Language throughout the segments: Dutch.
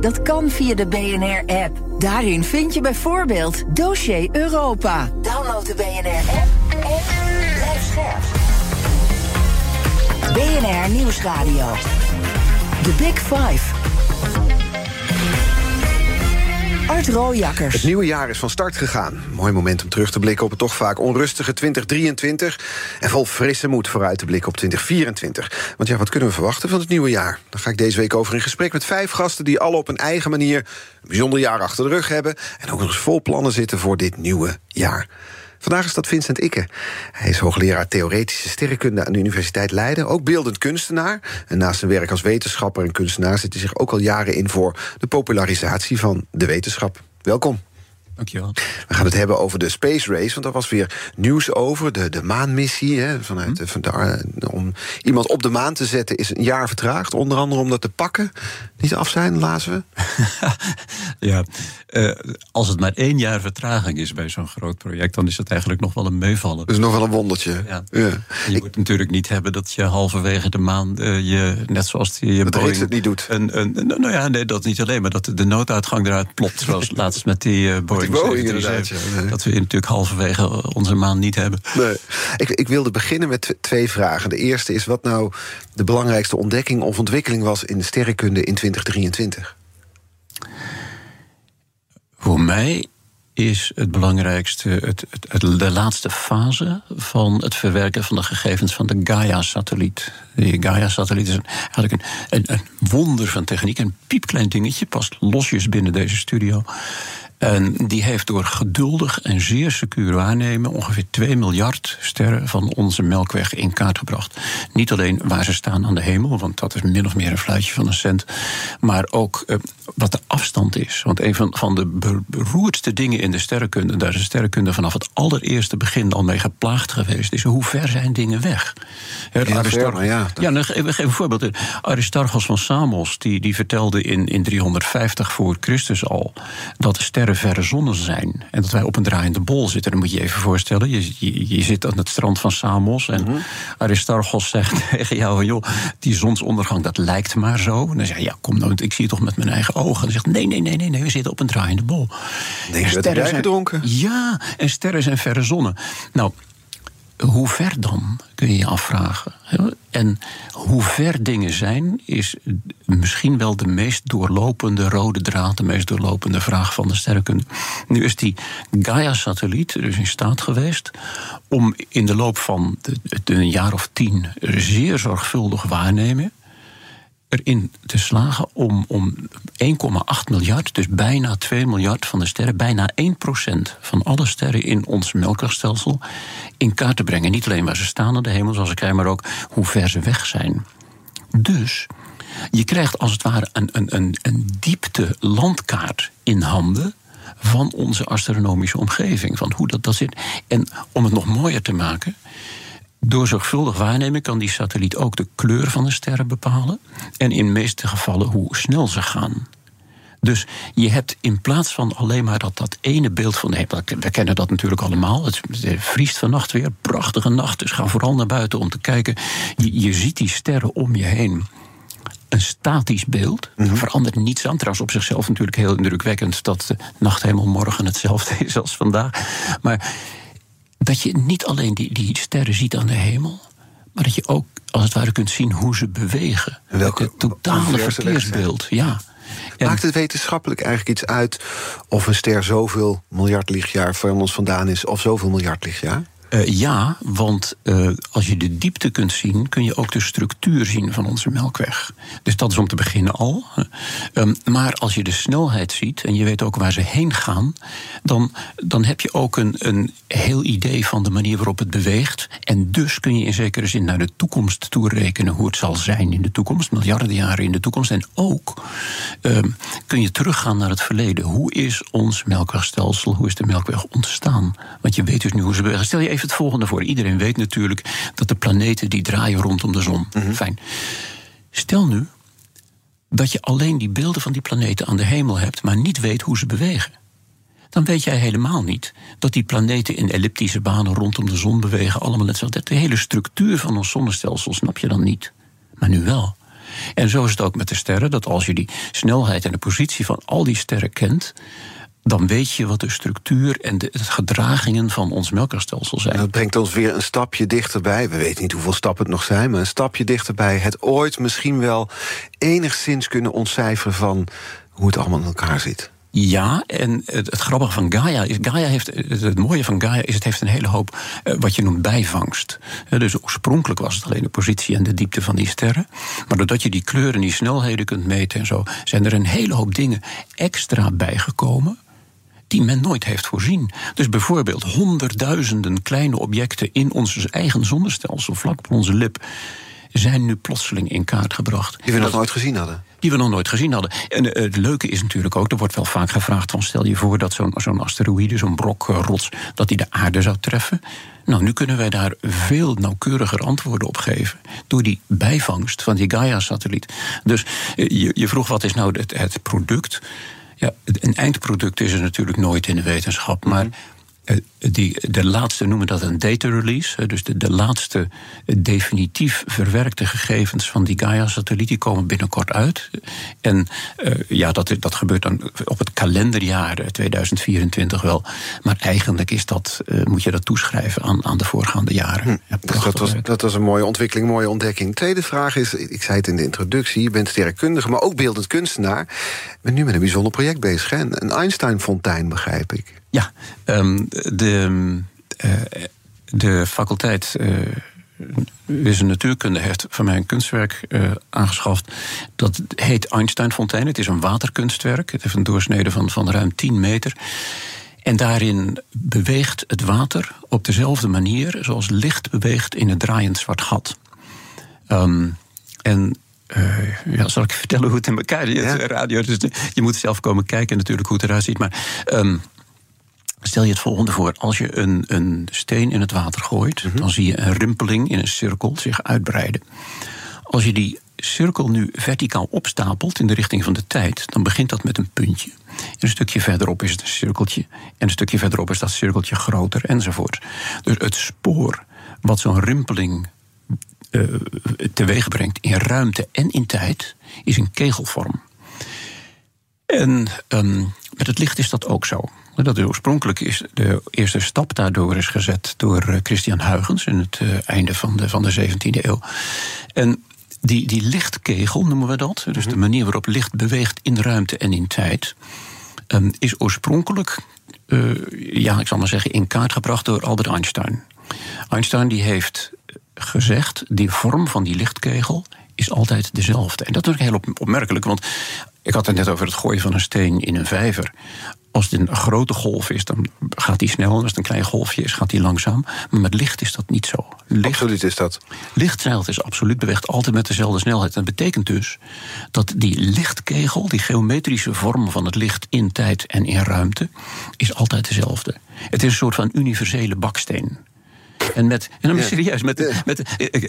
Dat kan via de BNR-app. Daarin vind je bijvoorbeeld Dossier Europa. Download de BNR-app en blijf scherp. BNR Nieuwsradio. The Big Five. Art Rooijakkers. Het nieuwe jaar is van start gegaan. Mooi moment om terug te blikken op het toch vaak onrustige 2023. En vol frisse moed vooruit te blikken op 2024. Want ja, wat kunnen we verwachten van het nieuwe jaar? Daar ga ik deze week over in gesprek met vijf gasten die alle op een eigen manier een bijzonder jaar achter de rug hebben. En ook nog eens vol plannen zitten voor dit nieuwe jaar. Vandaag is dat Vincent Ikke. Hij is hoogleraar theoretische sterrenkunde aan de Universiteit Leiden. Ook beeldend kunstenaar. En naast zijn werk als wetenschapper en kunstenaar zit hij zich ook al jaren in voor de popularisatie van de wetenschap. Welkom. Dankjewel. We gaan het hebben over de Space Race, want er was weer nieuws over. De, de maanmissie, hè, vanuit, Hm. van de, om iemand op de maan te zetten... is een jaar vertraagd, onder andere omdat de pakken niet af zijn, lazen we. Ja, eh, als het maar één jaar vertraging is bij zo'n groot project, dan is het eigenlijk nog wel een meevallen. Dus nog wel een wondertje. Ja. Je moet natuurlijk niet hebben dat je halverwege de maan eh, je, net zoals die, je Dat Boeing- het niet doet. Een, een, nou ja, nee, dat niet alleen, maar dat de nooduitgang eruit plopt. Zoals laatst met die eh, Boeing, Boeing 737, inderdaad, ja, nee. Dat we natuurlijk halverwege onze maan niet hebben. Nee. Ik, ik wilde beginnen met tw- twee vragen. De eerste is wat nou de belangrijkste ontdekking of ontwikkeling was... in de sterrenkunde in 2023. Voor mij is het belangrijkste het, het, het- de laatste fase van het verwerken van de gegevens van de Gaia-satelliet. Die Gaia-satelliet is een, eigenlijk een, een, een wonder van techniek, een piepklein dingetje, past losjes binnen deze studio. En die heeft door geduldig en zeer secuur waarnemen ongeveer 2 miljard sterren van onze melkweg in kaart gebracht. Niet alleen waar ze staan aan de hemel, want dat is min of meer een fluitje van een cent, maar ook eh, wat de afstand is. Want een van, van de be- beroerdste dingen in de sterrenkunde, daar is de sterrenkunde vanaf het allereerste begin al mee geplaagd geweest, is hoe ver zijn dingen weg. Hè, Heel ver, Aristar- maar ja. ja, dan geef, een voorbeeld. Aristarchos van Samos die, die vertelde in, in 350 voor Christus al dat de sterren verre zonnen zijn en dat wij op een draaiende bol zitten. Dan moet je je even voorstellen, je, je, je zit aan het strand van Samos en Aristarchos zegt tegen jou: joh, die zonsondergang dat lijkt maar zo. En dan zeg je: ja, kom nou, ik zie het toch met mijn eigen ogen. En dan zegt: nee, nee, nee, nee, nee, we zitten op een draaiende bol. Denk je dat hij sterren zijn- gedronken? Ja, en sterren zijn verre zonnen. Nou, hoe ver dan, kun je je afvragen. En hoe ver dingen zijn, is misschien wel de meest doorlopende rode draad, de meest doorlopende vraag van de sterrenkunde. Nu is die Gaia-satelliet dus in staat geweest om in de loop van een jaar of tien zeer zorgvuldig waarnemen erin te slagen om, om 1,8 miljard, dus bijna 2 miljard van de sterren, bijna 1% van alle sterren in ons melkwegstelsel in kaart te brengen. Niet alleen waar ze staan aan de hemel, zoals ik zei, maar ook hoe ver ze weg zijn. Dus je krijgt als het ware een, een, een, een diepte landkaart in handen van onze astronomische omgeving, van hoe dat, dat zit. En om het nog mooier te maken, door zorgvuldig waarnemen kan die satelliet ook de kleur van de sterren bepalen. En in de meeste gevallen hoe snel ze gaan. Dus je hebt in plaats van alleen maar dat, dat ene beeld van de hemel. We kennen dat natuurlijk allemaal. Het vriest vannacht weer. Prachtige nacht. Dus ga vooral naar buiten om te kijken. Je, je ziet die sterren om je heen. Een statisch beeld. Er verandert niets aan. Trouwens, op zichzelf natuurlijk heel indrukwekkend dat de nachthemel morgen hetzelfde is als vandaag. Maar dat je niet alleen die, die sterren ziet aan de hemel, maar dat je ook als het ware kunt zien hoe ze bewegen. En welke- het totale verkeersbeeld. Ja. En- Maakt het wetenschappelijk eigenlijk iets uit of een ster zoveel miljard lichtjaar van ons vandaan is of zoveel miljard lichtjaar? Eh, ja, want eh, als je de diepte kunt zien, kun je ook de structuur zien van onze melkweg. Dus dat is om te beginnen al. Ehm, maar als je de snelheid ziet en je weet ook waar ze heen gaan, dan, dan heb je ook een, een heel idee van de manier waarop het beweegt. En dus kun je in zekere zin naar de toekomst toe rekenen hoe het zal zijn in de toekomst, miljarden jaren in de toekomst. En ook ehm, kun je teruggaan naar het verleden. Hoe is ons melkwegstelsel, hoe is de melkweg ontstaan? Want je weet dus nu hoe ze bewegen. Stel je even het volgende voor. Iedereen weet natuurlijk dat de planeten die draaien rondom de zon. Fijn. Stel nu dat je alleen die beelden van die planeten aan de hemel hebt, maar niet weet hoe ze bewegen. Dan weet jij helemaal niet dat die planeten in elliptische banen rondom de zon bewegen, allemaal net zo. De hele structuur van ons zonnestelsel snap je dan niet. Maar nu wel. En zo is het ook met de sterren, dat als je die snelheid en de positie van al die sterren kent, dan weet je wat de structuur en de, gedragingen van ons melkerstelsel zijn. Dat brengt ons weer een stapje dichterbij. We weten niet hoeveel stappen het nog zijn, maar een stapje dichterbij. Het ooit misschien wel enigszins kunnen ontcijferen van hoe het allemaal in elkaar zit. Ja, en het, het, grappige van Gaia is, Gaia heeft, het mooie van Gaia is, het heeft een hele hoop uh, wat je noemt bijvangst. Uh, dus oorspronkelijk was het alleen de positie en de diepte van die sterren. Maar doordat je die kleuren en die snelheden kunt meten en zo, zijn er een hele hoop dingen extra bijgekomen die men nooit heeft voorzien. Dus bijvoorbeeld honderdduizenden kleine objecten in ons eigen zonnestelsel, vlak op onze lip, zijn nu plotseling in kaart gebracht. Die we nog nooit gezien hadden. Die we nog nooit gezien hadden. En eh, het leuke is natuurlijk ook, er wordt wel vaak gevraagd: van stel je voor dat zo'n zo'n asteroïde, zo'n brok uh, rots, dat die de aarde zou treffen. Nou, nu kunnen wij daar veel nauwkeuriger antwoorden op geven. Door die bijvangst van die Gaia-satelliet. Dus uh, je, je, vroeg wat is nou het, het product? Ja, een eindproduct is er natuurlijk nooit in de wetenschap. Maar die, de laatste noemen dat een data release. Dus de, de laatste definitief verwerkte gegevens van die Gaia-satelliet... die komen binnenkort uit. En uh, ja, dat, dat gebeurt dan op het kalenderjaar 2024 wel. Maar eigenlijk is dat, uh, moet je dat toeschrijven aan, aan de voorgaande jaren. Hm. Ja, dus dat, was, dat was een mooie ontwikkeling, een mooie ontdekking. Tweede vraag is, ik zei het in de introductie... je bent sterrenkundige, maar ook beeldend kunstenaar. Je bent nu met een bijzonder project bezig, hè? Een Einstein-fontein, begrijp ik. Ja, um, de, uh, de faculteit uh, Wiskunde Natuurkunde heeft van mij een kunstwerk uh, aangeschaft. Dat heet Einstein-fontein. Het is een waterkunstwerk. Het heeft een doorsnede van, van ruim 10 meter. En daarin beweegt het water op dezelfde manier zoals licht beweegt in het draaiend zwart gat. Um, en uh, ja, zal ik vertellen hoe het in elkaar zit? Ja. Radio, dus de, je moet zelf komen kijken natuurlijk hoe het eruit ziet. Maar um, Stel je het volgende voor. Als je een, een steen in het water gooit, mm -hmm. dan zie je een rimpeling in een cirkel zich uitbreiden. Als je die cirkel nu verticaal opstapelt in de richting van de tijd, dan begint dat met een puntje. En een stukje verderop is het een cirkeltje. En een stukje verderop is dat cirkeltje groter, enzovoort. Dus het spoor wat zo'n rimpeling uh, teweeg brengt in ruimte en in tijd, is een kegelvorm. En um, met het licht is dat ook zo. Dat oorspronkelijk is de eerste stap daardoor is gezet door eh, Christian Huygens in het uh, einde van de, van de 17e eeuw. En die, die lichtkegel noemen we dat, dus de manier waarop licht beweegt in ruimte en in tijd, um, is oorspronkelijk, uh, ja, ik zal maar zeggen, in kaart gebracht door Albert Einstein. Einstein die heeft gezegd, die vorm van die lichtkegel is altijd dezelfde. En dat is ook heel opmerkelijk, want ik had het net over het gooien van een steen in een vijver. Als het een grote golf is, dan gaat die snel. En als het een klein golfje is, gaat die langzaam. Maar met licht is dat niet zo. Licht, absoluut is dat. Lichtsnelheid is absoluut beweegt altijd met dezelfde snelheid. En dat betekent dus dat die lichtkegel, die geometrische vorm van het licht in tijd en in ruimte, is altijd dezelfde. Het is een soort van universele baksteen. En, met, en dan ja. serieus, met, ja. met,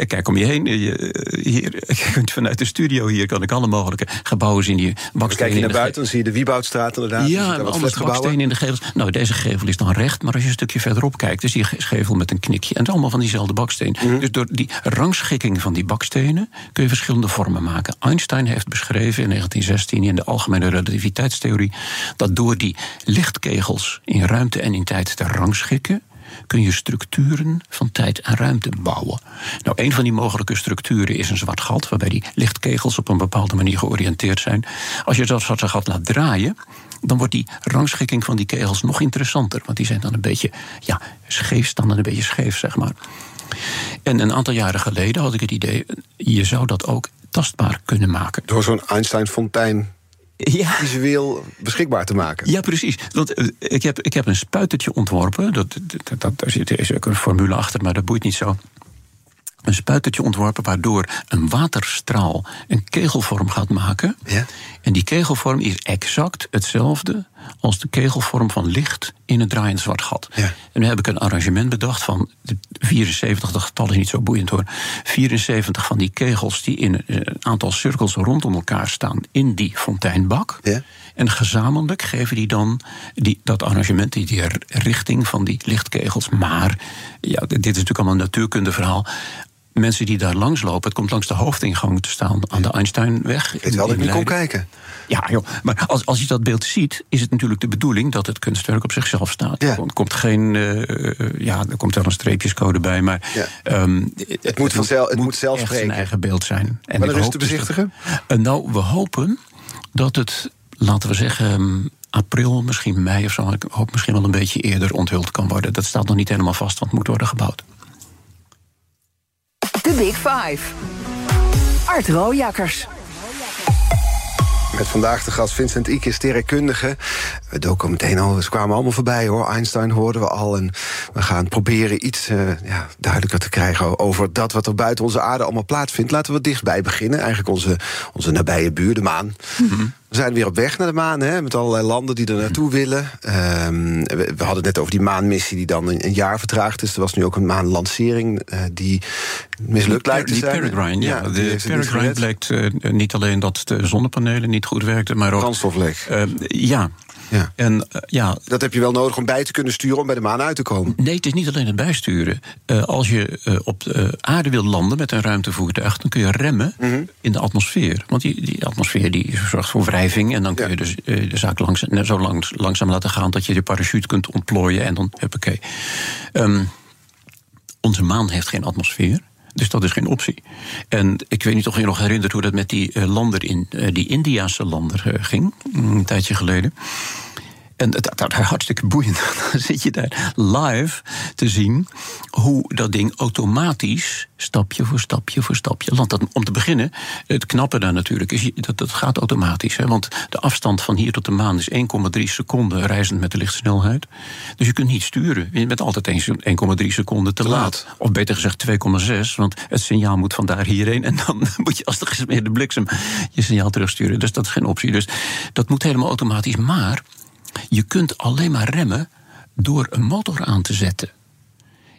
kijk om je heen. Je, hier, vanuit de studio hier kan ik alle mogelijke gebouwen zien. Hier, bakstenen Kijk je naar buiten, dan zie je de Wieboudstraat inderdaad. Ja, allemaal bakstenen in de gevels. Nou, deze gevel is dan recht, maar als je een stukje verderop kijkt... dan zie je gevel met een knikje. En het allemaal van diezelfde baksteen. Mm -hmm. Dus door die rangschikking van die bakstenen... kun je verschillende vormen maken. Einstein heeft beschreven in 1916 in de algemene relativiteitstheorie... dat door die lichtkegels in ruimte en in tijd te rangschikken kun je structuren van tijd en ruimte bouwen. Nou, een van die mogelijke structuren is een zwart gat, waarbij die lichtkegels op een bepaalde manier georiënteerd zijn. Als je dat zwarte gat laat draaien, dan wordt die rangschikking van die kegels nog interessanter. Want die zijn dan een beetje ja, scheef, dan een beetje scheef, zeg maar. En een aantal jaren geleden had ik het idee, je zou dat ook tastbaar kunnen maken. Door zo'n Einstein-fontein ja. visueel beschikbaar te maken. Ja, precies. Want uh, ik, heb, ik heb een spuitertje ontworpen. Dat, dat, dat, daar zit is ook een formule achter, maar dat boeit niet zo. Een spuitertje ontworpen waardoor een waterstraal een kegelvorm gaat maken. Ja. En die kegelvorm is exact hetzelfde als de kegelvorm van licht in een draaiend zwart gat. Ja. En nu heb ik een arrangement bedacht van de 74, dat getal is niet zo boeiend hoor. 74 van die kegels die in een aantal cirkels rondom elkaar staan in die fonteinbak. Ja. En gezamenlijk geven die dan die, dat arrangement, die, die richting van die lichtkegels. Maar, ja, dit is natuurlijk allemaal een natuurkundeverhaal. Mensen die daar langs lopen, het komt langs de hoofdingang te staan aan de Einsteinweg. Ik weet wel dat ik niet kon kijken. Ja, joh. Maar als, als je dat beeld ziet, is het natuurlijk de bedoeling dat het kunstwerk op zichzelf staat. Ja. Er komt geen. eh, ja, er komt wel een streepjescode bij, maar. Ja. ehm, Het moet vanzelf- het moet zelf spreken. zijn eigen beeld zijn. En Wanneer ik is te dus dat- bezichtigen? Eh, nou, we hopen dat het, laten we zeggen, ehm, april, misschien mei of zo. Ik hoop misschien wel een beetje eerder onthuld kan worden. Dat staat nog niet helemaal vast, want het moet worden gebouwd. De Big Five. Art Rojakkers. Met vandaag de gast Vincent Ike, sterrenkundige. We doken meteen al, ze kwamen allemaal voorbij hoor. Einstein hoorden we al. En we gaan proberen iets eh, ja, duidelijker te krijgen over dat wat er buiten onze aarde allemaal plaatsvindt. Laten we dichtbij beginnen. Eigenlijk onze, onze nabije buur, de maan. We zijn weer op weg naar de maan, hè, met allerlei landen die er naartoe willen. Ehm, we, we hadden het net over die maanmissie die dan een, een jaar vertraagd is. Er was nu ook een maanlancering eh, die mislukt lijkt te die zijn. Peregrine, ja. die de Peregrine bleek eh, niet alleen dat de zonnepanelen niet goed werkten, maar ook. Brandstoflek. Eh, ja. Ja. En eh, ja, Dat heb je wel nodig om bij te kunnen sturen om bij de maan uit te komen. Nee, het is niet alleen het bijsturen. Als je op de aarde wil landen met een ruimtevoertuig, dan kun je remmen Mhm. in de atmosfeer. Want die, die atmosfeer die zorgt voor wrijving. En dan kun je dus, eh, de zaak langs, net zo langs, langzaam laten gaan dat je de parachute kunt ontplooien. En dan, huppakee. Ehm onze maan heeft geen atmosfeer. Dus dat is geen optie. En ik weet niet of je nog herinnert hoe dat met die eh, lander in, eh, die Indiase lander ging, een tijdje geleden. En dat, dat hartstikke boeiend. Dan zit je daar live te zien hoe dat ding automatisch, stapje voor stapje voor stapje, landt. Dat, om te beginnen, het knappe daar natuurlijk is, dat, dat gaat automatisch. Hè, want de afstand van hier tot de maan is 1,3 seconden reizend met de lichtsnelheid. Dus je kunt niet sturen. Je bent altijd 1,3 seconden te, Te laat. laat. Of beter gezegd 2,6, want het signaal moet vandaar hierheen. En dan moet je als de gesmeerde bliksem je signaal terugsturen. Dus dat is geen optie. Dus dat moet helemaal automatisch. Maar je kunt alleen maar remmen door een motor aan te zetten.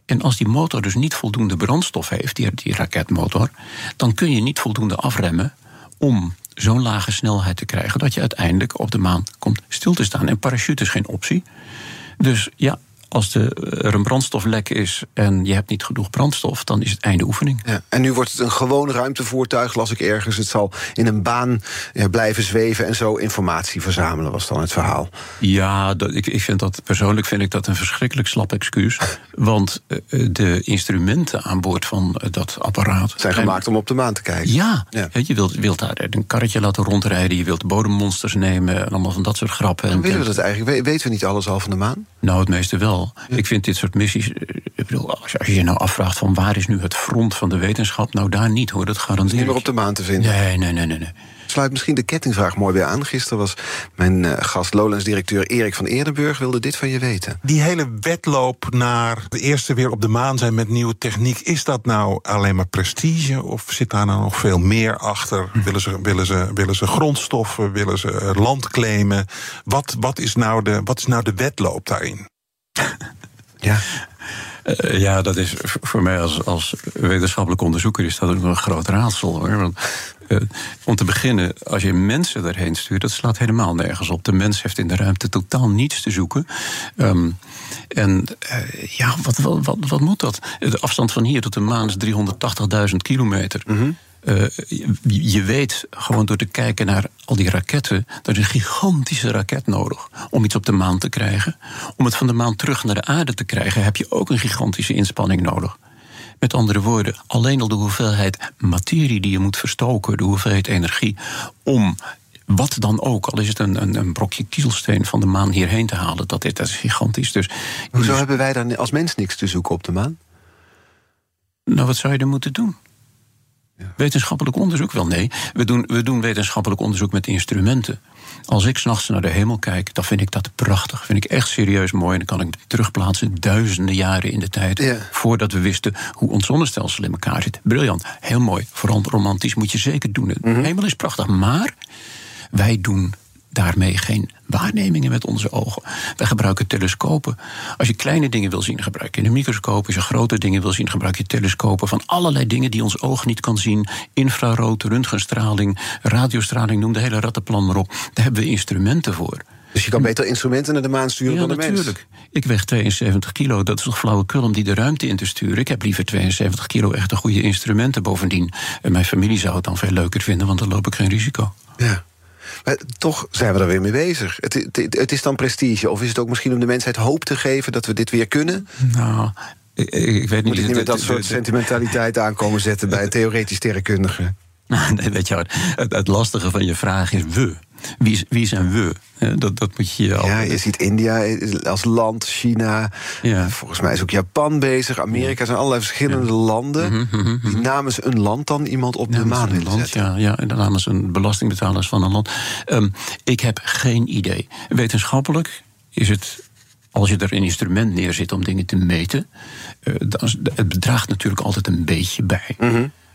En als die motor dus niet voldoende brandstof heeft, die, die raketmotor, dan kun je niet voldoende afremmen om zo'n lage snelheid te krijgen dat je uiteindelijk op de maan komt stil te staan. En parachute is geen optie. Dus ja, als de, er een brandstoflek is en je hebt niet genoeg brandstof, dan is het einde oefening. Ja. En nu wordt het een gewoon ruimtevoertuig, las ik ergens. Het zal in een baan blijven zweven en zo informatie verzamelen, was dan het verhaal. Ja, dat, ik, ik vind dat persoonlijk vind ik dat een verschrikkelijk slap excuus. Want eh, de instrumenten aan boord van eh, dat apparaat Zijn gemaakt om op de maan te kijken. Ja, je wilt, wilt daar een karretje laten rondrijden, je wilt bodemmonsters nemen en allemaal van dat soort grappen. En- willen we dat eigenlijk? We- Weten we niet alles al van de maan? Nou, het meeste wel. Ik vind dit soort missies. eh, Ik bedoel, als je, als je je nou afvraagt van waar is nu het front van de wetenschap, nou daar niet hoor, dat garandeer Niet meer ik op de maan te vinden. Nee, nee, nee, nee. nee. Sluit misschien de kettingvraag mooi bij aan. Gisteren was mijn eh, gast Lowlands-directeur Erik van Eerdenburg... wilde dit van je weten. Die hele wedloop naar de eerste weer op de maan zijn met nieuwe techniek... is dat nou alleen maar prestige of zit daar nou nog veel meer achter? Willen ze, willen ze, willen ze grondstoffen, willen ze eh, land claimen? Wat, wat, is nou de, wat is nou de wedloop daarin? Ja. Eh, ja, dat is voor mij als, als wetenschappelijk onderzoeker is dat ook een groot raadsel hoor. Want, eh, om te beginnen, als je mensen erheen stuurt, dat slaat helemaal nergens op. De mens heeft in de ruimte totaal niets te zoeken. Ehm, en eh, ja, wat, wat, wat, wat moet dat? De afstand van hier tot de maan is 380.000 kilometer. Eh, je, je weet gewoon door te kijken naar al die raketten. Er is een gigantische raket nodig om iets op de maan te krijgen. Om het van de maan terug naar de aarde te krijgen, heb je ook een gigantische inspanning nodig. Met andere woorden, alleen al de hoeveelheid materie die je moet verstoken, de hoeveelheid energie, om wat dan ook, al is het een, een, een brokje kiezelsteen van de maan hierheen te halen, dat is, dat is gigantisch. Dus, Hoezo hebben wij dan als mens niks te zoeken op de maan? Nou, wat zou je er moeten doen? Wetenschappelijk onderzoek? Wel nee. We doen, we doen wetenschappelijk onderzoek met instrumenten. Als ik s'nachts naar de hemel kijk, dan vind ik dat prachtig. Vind ik echt serieus mooi. En dan kan ik terugplaatsen duizenden jaren in de tijd. Ja. Voordat we wisten hoe ons zonnestelsel in elkaar zit. Briljant, heel mooi. Vooral romantisch moet je zeker doen. De hemel is prachtig, maar wij doen daarmee geen waarnemingen met onze ogen. Wij gebruiken telescopen. Als je kleine dingen wil zien, gebruik je een microscoop. Als je grote dingen wil zien, gebruik je telescopen van allerlei dingen die ons oog niet kan zien. Infrarood, röntgenstraling, radiostraling, noem de hele rattenplan maar op. Daar hebben we instrumenten voor. Dus je kan beter instrumenten naar de maan sturen Ja, dan de mens. natuurlijk. Ik weeg 72 kilo. Dat is toch flauwekul om die de ruimte in te sturen. Ik heb liever 72 kilo echte goede instrumenten bovendien. En mijn familie zou het dan veel leuker vinden, want dan loop ik geen risico. Ja. Maar toch zijn we er weer mee bezig. Het, het, het is dan prestige. Of is het ook misschien om de mensheid hoop te geven dat we dit weer kunnen? Nou, ik, ik weet niet. Moet ik niet met dat soort sentimentaliteit aankomen zetten bij een theoretisch sterrenkundige? Nee, weet je, wat, het, het lastige van je vraag is we. Wie, wie zijn we? Dat, dat moet je al. Ja, je ziet India als land, China. Ja. Volgens mij is ook Japan bezig. Amerika zijn allerlei verschillende landen. Die namens een land dan iemand op de Namens maan een willen land, zetten. ja, ja, en namens een belastingbetalers van een land. Ehm, ik heb geen idee. Wetenschappelijk is het. Als je er een instrument neerzet om dingen te meten. eh, dan het bedraagt natuurlijk altijd een beetje bij.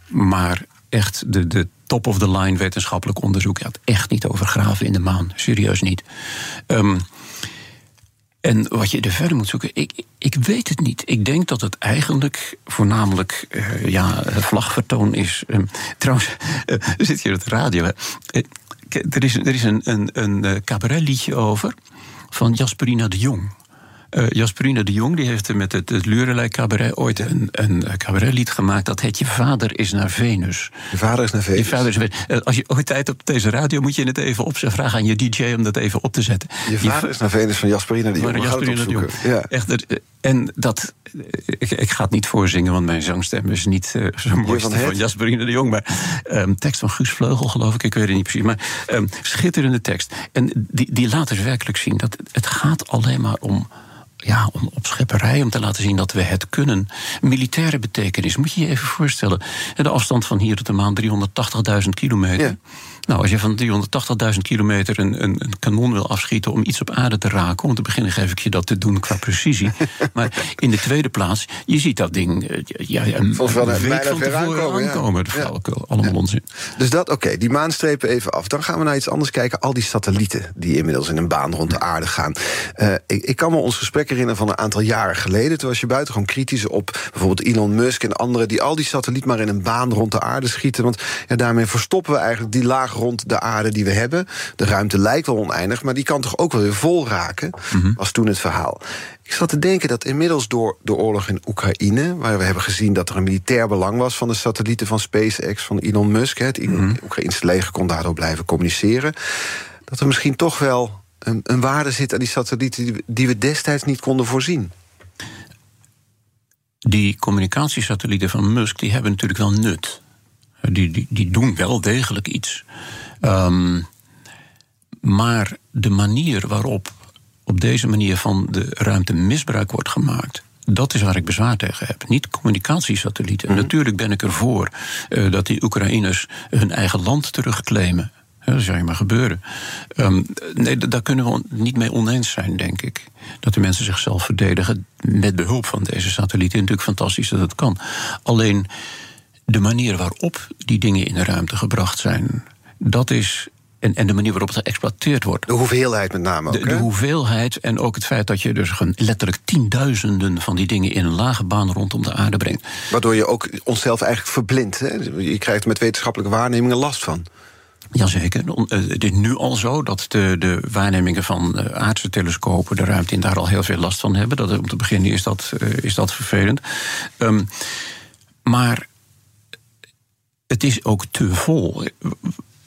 Maar echt, de, de top of the line wetenschappelijk onderzoek gaat echt niet over graven in de maan. Serieus niet. Ehm, en wat je er verder moet zoeken, ik, ik weet het niet. Ik denk dat het eigenlijk voornamelijk eh, ja, het vlagvertoon is. Ehm, trouwens, eh, zit hier de radio. Hè. Eh, er is, er is een, een, een cabaretliedje over van Jasperina de Jong. Eh, Jasperina de Jong die heeft met het, het Lurelei Cabaret ooit een, een cabaretlied gemaakt. Dat heet Je vader is naar Venus. Je vader is naar Je Venus. vader is naar Venus. Eh, Als je ooit tijd op deze radio moet je het even opzetten. Vraag aan je DJ om dat even op te zetten. Je vader is naar Venus van Jasperina de Jong. Jasperina de. Jong. Ja. Echt, en dat. eh, Ik, ik ga het niet voorzingen, want mijn zangstem is niet eh, zo mooi van van, Jasperine de Jong. Maar ehm, tekst van Guus Vleugel, geloof ik. Ik weet het niet precies. Maar ehm, schitterende tekst. En die, die laat dus werkelijk zien dat het gaat alleen maar om. Ja, om opschepperij, om te laten zien dat we het kunnen. Militaire betekenis, moet je je even voorstellen. De afstand van hier tot de maan 380.000 kilometer. Nou, als je van 380.000 kilometer een, een, een kanon wil afschieten om iets op aarde te raken, om te beginnen geef ik je dat te doen qua precisie. maar in de tweede plaats, je ziet dat ding eh, ja, ja, een, Volgens wel een week van tevoren aankomen, allemaal onzin. Dus dat, oké, die maan strepen we even af. Dan gaan we naar iets anders kijken. Al die satellieten die inmiddels in een baan rond de aarde gaan. Eh, ik, ik kan me ons gesprek herinneren van een aantal jaren geleden. Toen was je buitengewoon kritisch op bijvoorbeeld Elon Musk en anderen... die al die satellieten maar in een baan rond de aarde schieten. Want ja, daarmee verstoppen we eigenlijk die laag rond de aarde die we hebben. De ruimte lijkt wel oneindig, maar die kan toch ook wel weer vol raken... was toen het verhaal. Ik zat te denken dat inmiddels door de oorlog in Oekraïne... waar we hebben gezien dat er een militair belang was... van de satellieten van SpaceX, van Elon Musk... het Oekraïnse leger kon daardoor blijven communiceren... dat er misschien toch wel een, een waarde zit aan die satellieten... die we, die we destijds niet konden voorzien. Die communicatiesatellieten van Musk die hebben natuurlijk wel nut. Die, die, die doen wel degelijk iets. Ehm, maar de manier waarop op deze manier van de ruimte misbruik wordt gemaakt. Dat is waar ik bezwaar tegen heb. Niet communicatiesatellieten. Natuurlijk ben ik ervoor eh, dat die Oekraïners hun eigen land terugclaimen. Ja, dat zou je maar gebeuren. Ehm, nee, daar kunnen we niet mee oneens zijn, denk ik. Dat de mensen zichzelf verdedigen met behulp van deze satellieten. Natuurlijk fantastisch dat het kan. Alleen de manier waarop die dingen in de ruimte gebracht zijn, dat is. En, en de manier waarop het geëxploiteerd wordt. De hoeveelheid met name ook, De, de hoeveelheid en ook het feit dat je dus letterlijk tienduizenden van die dingen in een lage baan rondom de aarde brengt. Waardoor je ook onszelf eigenlijk verblindt. Hè? Je krijgt er met wetenschappelijke waarnemingen last van. Jazeker. Eh, Het is nu al zo dat de, de waarnemingen van eh, aardse telescopen de ruimte in daar al heel veel last van hebben. Dat, om te beginnen is dat, eh, is dat vervelend. Ehm, maar het is ook te vol.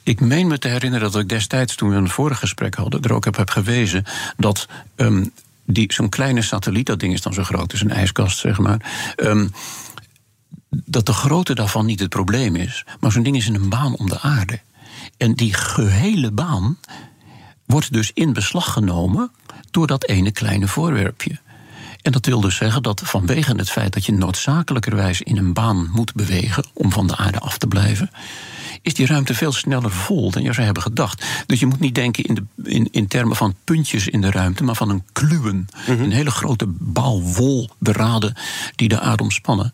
Ik meen me te herinneren dat ik destijds, toen we een vorige gesprek hadden, er ook op heb gewezen dat ehm, die, zo'n kleine satelliet, dat ding is dan zo groot als een ijskast, zeg maar. ehm, dat de grootte daarvan niet het probleem is. Maar zo'n ding is in een baan om de aarde. En die gehele baan wordt dus in beslag genomen door dat ene kleine voorwerpje. En dat wil dus zeggen dat vanwege het feit dat je noodzakelijkerwijs in een baan moet bewegen om van de aarde af te blijven, is die ruimte veel sneller vol dan je zou hebben gedacht. Dus je moet niet denken in, de, in, in termen van puntjes in de ruimte, maar van een kluwen. Een hele grote bal wol beraden die de aarde omspannen.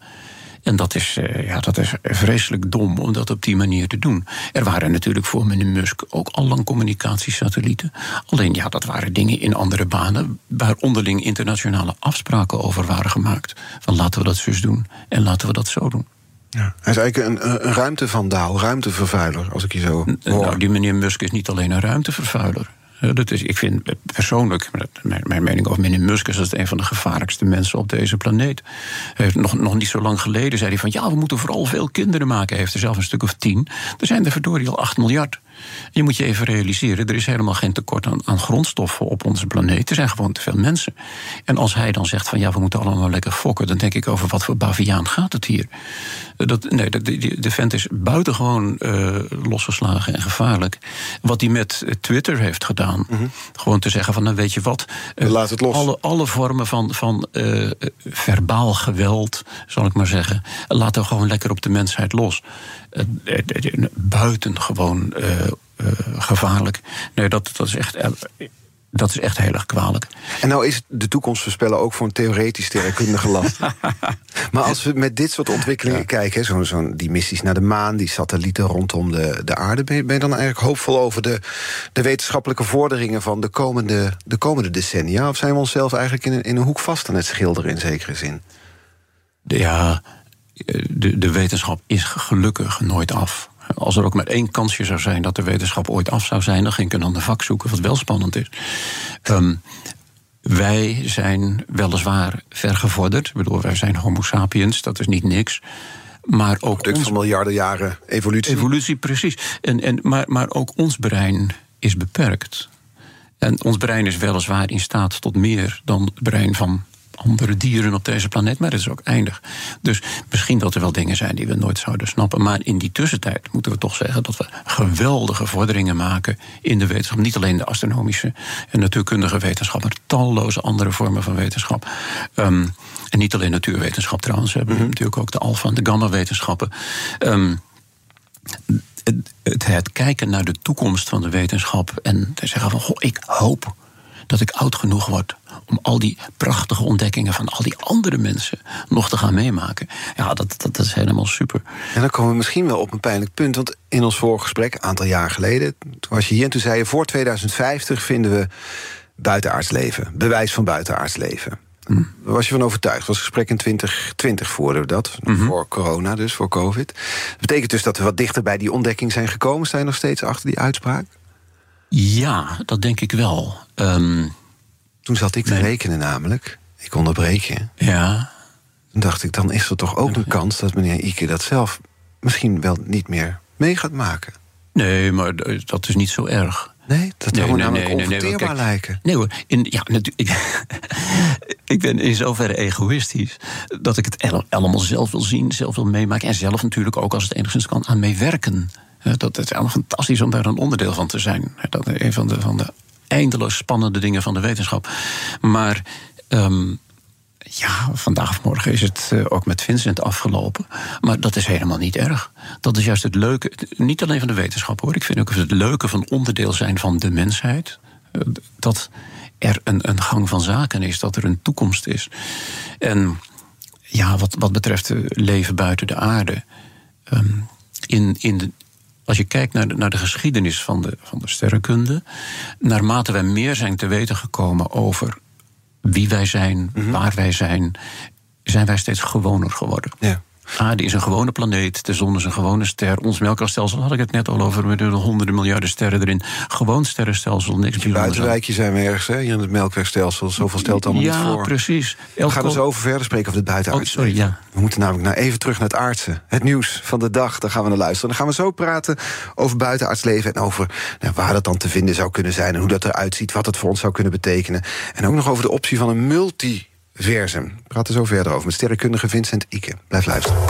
En dat is, eh, ja, dat is vreselijk dom om dat op die manier te doen. Er waren natuurlijk voor meneer Musk ook al lang communicatiesatellieten. Alleen ja, dat waren dingen in andere banen waar onderling internationale afspraken over waren gemaakt. Van laten we dat zus doen en laten we dat zo doen. Ja. Hij is eigenlijk een, een ruimtevandaal, ruimtevervuiler, als ik je zo hoor. Nou, die meneer Musk is niet alleen een ruimtevervuiler. Eh, dat is, ik vind persoonlijk, mijn, mening over meneer Musk is dat een van de gevaarlijkste mensen op deze planeet. Heeft nog, nog niet zo lang geleden zei hij van ja, we moeten vooral veel kinderen maken. Hij heeft er zelf een stuk of tien. Er zijn er verdorie al 8 miljard. Je moet je even realiseren, er is helemaal geen tekort aan, aan, grondstoffen op onze planeet. Er zijn gewoon te veel mensen. En als hij dan zegt van ja, we moeten allemaal lekker fokken, dan denk ik over wat voor baviaan gaat het hier. Eh, dat, nee, de, vent is buitengewoon uh, losgeslagen en gevaarlijk. Wat hij met Twitter heeft gedaan, mm -hmm. gewoon te zeggen van nou weet je wat, uh, laat het los. Alle, alle vormen van, van uh, verbaal geweld, zal ik maar zeggen, laten we gewoon lekker op de mensheid los. buitengewoon gevaarlijk. Nee, dat, dat is echt dat is echt heel erg kwalijk. En nou is de toekomst voorspellen ook voor een theoretisch sterrenkundige last. maar als we met dit soort ontwikkelingen ja. kijken, zo'n zo die missies naar de maan, die satellieten rondom de, de aarde, ben je, ben je dan eigenlijk hoopvol over de, de wetenschappelijke vorderingen van de komende, de komende decennia? Of zijn we onszelf eigenlijk in een, in een hoek vast aan het schilderen in zekere zin? Ja, de, de wetenschap is gelukkig nooit af. Als er ook maar één kansje zou zijn dat de wetenschap ooit af zou zijn, dan ging ik een ander vak zoeken, wat wel spannend is. Um, wij zijn weliswaar vergevorderd. Ik bedoel, wij zijn Homo sapiens, dat is niet niks. Maar ook Product ons... van miljarden jaren evolutie. Evolutie, precies. En, en, maar, maar ook ons brein is beperkt. En ons brein is weliswaar in staat tot meer dan het brein van andere dieren op deze planeet, maar het is ook eindig. Dus misschien dat er wel dingen zijn die we nooit zouden snappen. Maar in die tussentijd moeten we toch zeggen dat we geweldige vorderingen maken in de wetenschap. Niet alleen de astronomische en natuurkundige wetenschap, maar talloze andere vormen van wetenschap. Um, en niet alleen natuurwetenschap trouwens. We hebben mm-hmm. natuurlijk ook de alfa- en de gamma-wetenschappen. Um, het, het, het, kijken naar de toekomst van de wetenschap en te zeggen van goh, ik hoop dat ik oud genoeg word om al die prachtige ontdekkingen van al die andere mensen nog te gaan meemaken. Ja, dat, dat, dat is helemaal super. En dan komen we misschien wel op een pijnlijk punt. Want in ons vorige gesprek, een aantal jaar geleden, toen was je hier en toen zei je: voor 2050 vinden we buitenaards leven, bewijs van buitenaards leven. Mm. Daar was je van overtuigd? Het was gesprek in 2020 voerden we dat. Mm -hmm. Voor corona dus, voor covid. Dat betekent dus dat we wat dichter bij die ontdekking zijn gekomen. Sta je nog steeds achter die uitspraak? Ja, dat denk ik wel. Um, Toen zat ik te nee. rekenen namelijk. Ik onderbreek je. Ja. Toen dacht ik, dan is er toch ook een kans... dat meneer Ike dat zelf misschien wel niet meer mee gaat maken. Nee, maar dat is niet zo erg. Nee, dat zou nee, nee, namelijk nee, lijken. Nee hoor, in, ja, natuurlijk. ik ben in zoverre egoïstisch dat ik het allemaal zelf wil zien, zelf wil meemaken. En zelf natuurlijk ook, als het enigszins kan, aan meewerken. Dat is allemaal fantastisch om daar een onderdeel van te zijn. Dat een van de, van de eindeloos spannende dingen van de wetenschap. Maar um, ja, vandaag of morgen is het uh, ook met Vincent afgelopen. Maar dat is helemaal niet erg. Dat is juist het leuke, niet alleen van de wetenschap hoor. Ik vind ook het leuke van onderdeel zijn van de mensheid. Uh, dat er een, een gang van zaken is, dat er een toekomst is. En ja, wat, wat betreft leven buiten de aarde. Um, in, in, de, als je kijkt naar de, naar de geschiedenis van de, van de sterrenkunde, naarmate wij meer zijn te weten gekomen over wie wij zijn, mm -hmm. waar wij zijn, zijn wij steeds gewoner geworden. Ja. Aarde is een gewone planeet, de zon is een gewone ster. Ons melkwegstelsel had ik het net al over, met de honderden miljarden sterren erin. Gewoon sterrenstelsel, niks bijzonders. Buitenwijkje zijn we ergens, hè, hier in het melkwegstelsel. Zoveel stelt allemaal ja, niet voor. Ja, precies. We gaan dus over verder spreken over het buitenaardse. Oh, sorry, ja. We moeten namelijk nou even terug naar het aardse. Het nieuws van de dag, daar gaan we naar luisteren. Dan gaan we zo praten over buitenaards leven... en over nou, waar dat dan te vinden zou kunnen zijn... en hoe dat eruit ziet, wat het voor ons zou kunnen betekenen. En ook nog over de optie van een multi Versum. We praten zo verder over met sterrenkundige Vincent Ike. Blijf luisteren.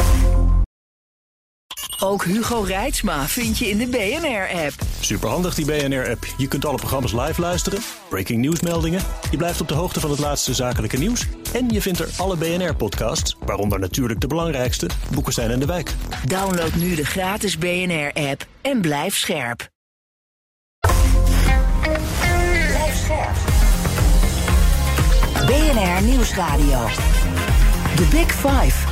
Ook Hugo Reitsma vind je in de BNR-app. Superhandig die BNR-app. Je kunt alle programma's live luisteren, breaking nieuwsmeldingen. Je blijft op de hoogte van het laatste zakelijke nieuws. En je vindt er alle BNR-podcasts, waaronder natuurlijk de belangrijkste, Boeken zijn in de wijk. Download nu de gratis BNR-app en blijf scherp. Blijf scherp. BNR Nieuwsradio. The Big Five.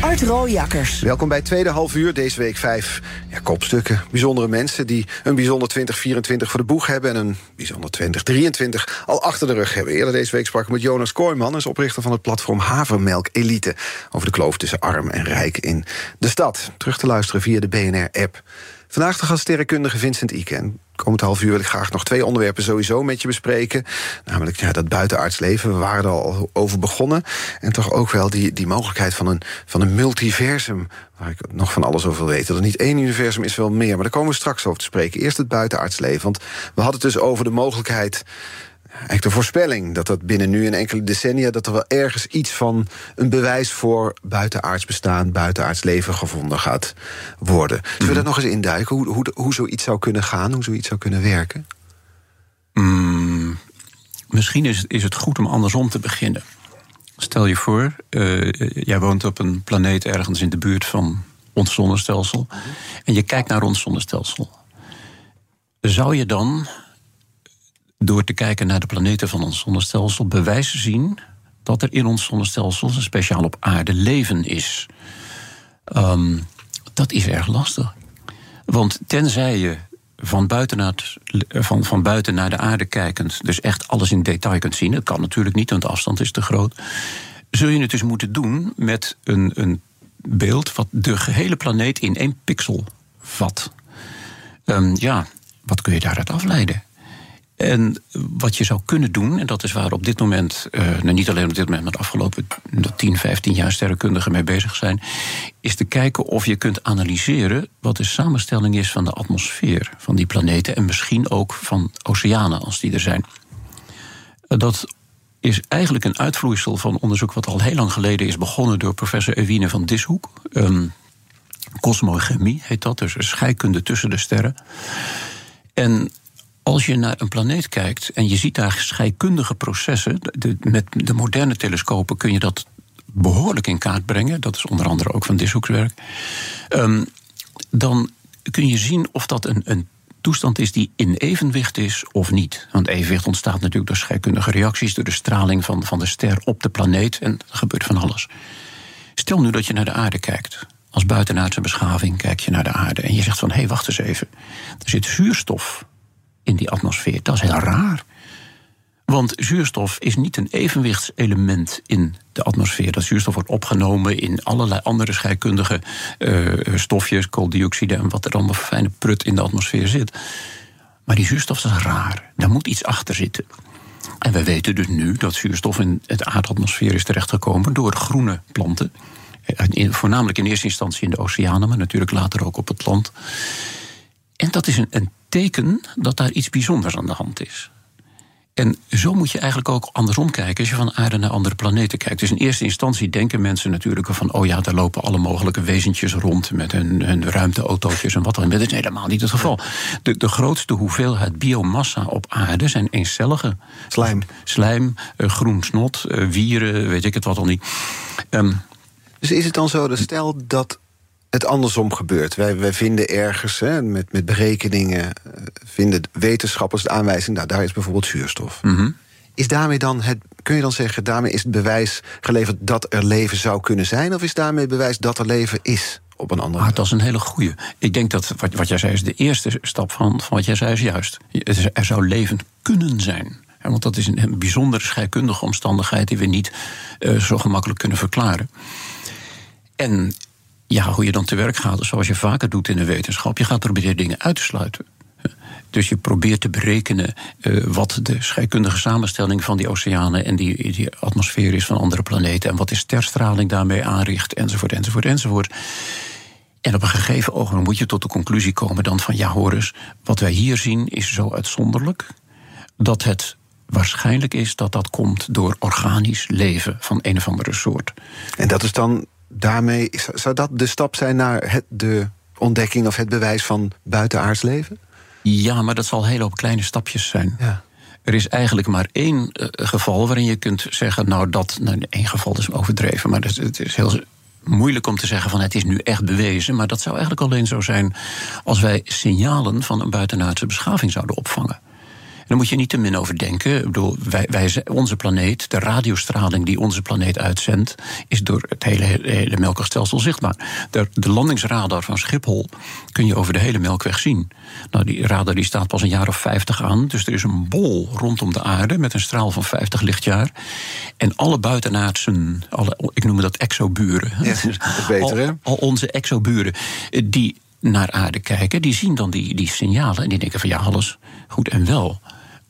Art Rooijakkers. Welkom bij tweede half uur, deze week vijf ja, kopstukken. Bijzondere mensen die een bijzonder 2024 voor de boeg hebben... en een bijzonder 2023 al achter de rug hebben. Eerder deze week sprak ik met Jonas Kooijman... is oprichter van het platform Havermelk Elite... over de kloof tussen arm en rijk in de stad. Terug te luisteren via de BNR-app. Vandaag de gaststerrenkundige Vincent Iken. Komend half uur wil ik graag nog twee onderwerpen sowieso met je bespreken. Namelijk ja, dat buitenaards leven, we waren er al over begonnen. En toch ook wel die, die mogelijkheid van een, van een multiversum... waar ik nog van alles over wil weten. Dat niet één universum is wel meer, maar daar komen we straks over te spreken. Eerst het buitenaards leven, want we hadden het dus over de mogelijkheid eigenlijk de voorspelling dat dat binnen nu een enkele decennia... dat er wel ergens iets van een bewijs voor buitenaards bestaan... buitenaards leven gevonden gaat worden. Zullen we Mhm. daar nog eens induiken? Hoe, hoe, hoe zoiets zou kunnen gaan, hoe zoiets zou kunnen werken? Mm, misschien is, is het goed om andersom te beginnen. Stel je voor, eh, jij woont op een planeet ergens in de buurt van ons zonnestelsel. En je kijkt naar ons zonnestelsel. Zou je dan, door te kijken naar de planeten van ons zonnestelsel, bewijs zien dat er in ons zonnestelsel, speciaal op aarde, leven is? Ehm, dat is erg lastig. Want tenzij je van buiten, naar van, van buiten naar de aarde kijkend, dus echt alles in detail kunt zien, dat kan natuurlijk niet, want de afstand is te groot. Zul je het dus moeten doen met een, een beeld wat de gehele planeet in één pixel vat. Ehm, ja, wat kun je daaruit afleiden? En wat je zou kunnen doen, en dat is waar op dit moment, eh, nou niet alleen op dit moment, maar de afgelopen 10, 15 jaar sterrenkundigen mee bezig zijn, is te kijken of je kunt analyseren wat de samenstelling is van de atmosfeer van die planeten en misschien ook van oceanen als die er zijn. Eh, Dat is eigenlijk een uitvloeisel van onderzoek wat al heel lang geleden is begonnen door professor Ewine van Dishoek. Ehm, Cosmochemie heet dat, dus scheikunde tussen de sterren. En als je naar een planeet kijkt en je ziet daar scheikundige processen, de- met de moderne telescopen kun je dat behoorlijk in kaart brengen. Dat is onder andere ook van Dishoeks werk. Ehm, dan kun je zien of dat een, een toestand is die in evenwicht is of niet. Want evenwicht ontstaat natuurlijk door scheikundige reacties, door de straling van, van de ster op de planeet. En er gebeurt van alles. Stel nu dat je naar de aarde kijkt. Als buitenaardse beschaving kijk je naar de aarde en je zegt van hé, hey, wacht eens even. Er zit zuurstof in die atmosfeer. Dat is heel raar. Want zuurstof is niet een evenwichtselement in de atmosfeer. Dat zuurstof wordt opgenomen in allerlei andere scheikundige eh, stofjes, kooldioxide en wat er allemaal fijne prut in de atmosfeer zit. Maar die zuurstof is raar. Daar moet iets achter zitten. En we weten dus nu dat zuurstof in het aardatmosfeer is terechtgekomen door groene planten. Eh, Voornamelijk in eerste instantie in de oceanen, maar natuurlijk later ook op het land. En dat is een, een teken dat daar iets bijzonders aan de hand is. En zo moet je eigenlijk ook andersom kijken als je van aarde naar andere planeten kijkt. Dus in eerste instantie denken mensen natuurlijk van: oh ja, daar lopen alle mogelijke wezentjes rond met hun, hun ruimteautootjes en wat dan. Maar dat is helemaal niet het geval. De, de grootste hoeveelheid biomassa op aarde zijn eencellige Slijm. slijm, eh, groen snot, eh, wieren, weet ik het wat al niet. Ehm, Dus is het dan zo, dat stel dat het andersom gebeurt. Wij, wij vinden ergens, hè, met, met berekeningen, eh, vinden wetenschappers de aanwijzing, nou, daar is bijvoorbeeld zuurstof. mhm. Is daarmee dan het, kun je dan zeggen, daarmee is het bewijs geleverd dat er leven zou kunnen zijn? Of is daarmee bewijs dat er leven is op een andere Ah, dat is een hele goeie. Ik denk dat wat, wat jij zei is de eerste stap van, van wat jij zei is juist. Er zou levend kunnen zijn. Want dat is een, een bijzondere scheikundige omstandigheid die we niet eh, zo gemakkelijk kunnen verklaren. En ja, hoe je dan te werk gaat, zoals je vaker doet in de wetenschap. Je gaat proberen dingen uit te sluiten. Dus je probeert te berekenen eh, wat de scheikundige samenstelling van die oceanen en die, die atmosfeer is van andere planeten. En wat de sterstraling daarmee aanricht, enzovoort, enzovoort, enzovoort. En op een gegeven ogenblik moet je tot de conclusie komen dan van ja, hoor eens, wat wij hier zien is zo uitzonderlijk dat het waarschijnlijk is dat dat komt door organisch leven van een of andere soort. En dat is dan daarmee, zou dat de stap zijn naar het, de ontdekking of het bewijs van buitenaards leven? Ja, maar dat zal een hele hoop kleine stapjes zijn. Ja. Er is eigenlijk maar één uh, geval waarin je kunt zeggen, nou dat, nou één geval is overdreven, maar dat, het is heel moeilijk om te zeggen van het is nu echt bewezen, maar dat zou eigenlijk alleen zo zijn als wij signalen van een buitenaardse beschaving zouden opvangen. Daar moet je niet te min over denken. Ik bedoel, wij, wij, onze planeet, de radiostraling die onze planeet uitzendt, is door het hele, hele Melkwegstelsel zichtbaar. De, de, landingsradar van Schiphol kun je over de hele Melkweg zien. Nou, die radar die staat pas een jaar of 50 aan. Dus er is een bol rondom de aarde met een straal van 50 lichtjaar. En alle buitenaardsen, alle, ik noem dat exoburen. Ja, beter, hè? Al, al onze exoburen, die naar aarde kijken, die zien dan die, die signalen en die denken van ja, alles goed en wel.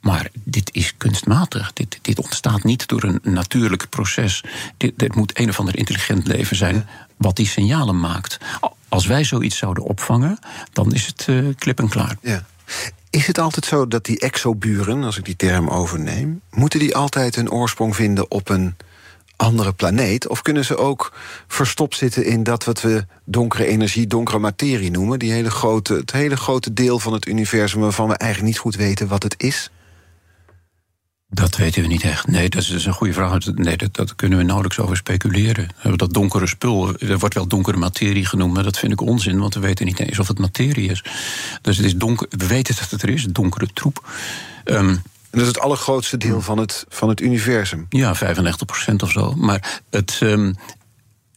Maar dit is kunstmatig. Dit, dit ontstaat niet door een natuurlijk proces. Dit, dit moet een of ander intelligent leven zijn wat die signalen maakt. Als wij zoiets zouden opvangen, dan is het uh, klip en klaar. Ja. Is het altijd zo dat die exoburen, als ik die term overneem, moeten die altijd hun oorsprong vinden op een andere planeet? Of kunnen ze ook verstopt zitten in dat wat we donkere energie, donkere materie noemen? Die hele grote, het hele grote deel van het universum waarvan we eigenlijk niet goed weten wat het is? Dat weten we niet echt. Nee, dat is een goede vraag. Nee, dat, dat kunnen we nauwelijks over speculeren. Dat donkere spul, er wordt wel donkere materie genoemd, maar dat vind ik onzin, want we weten niet eens of het materie is. Dus het is donker, we weten dat het er is, donkere troep. Um, dat is het allergrootste deel van het, van het universum. Ja, 95 procent of zo. Maar het, um,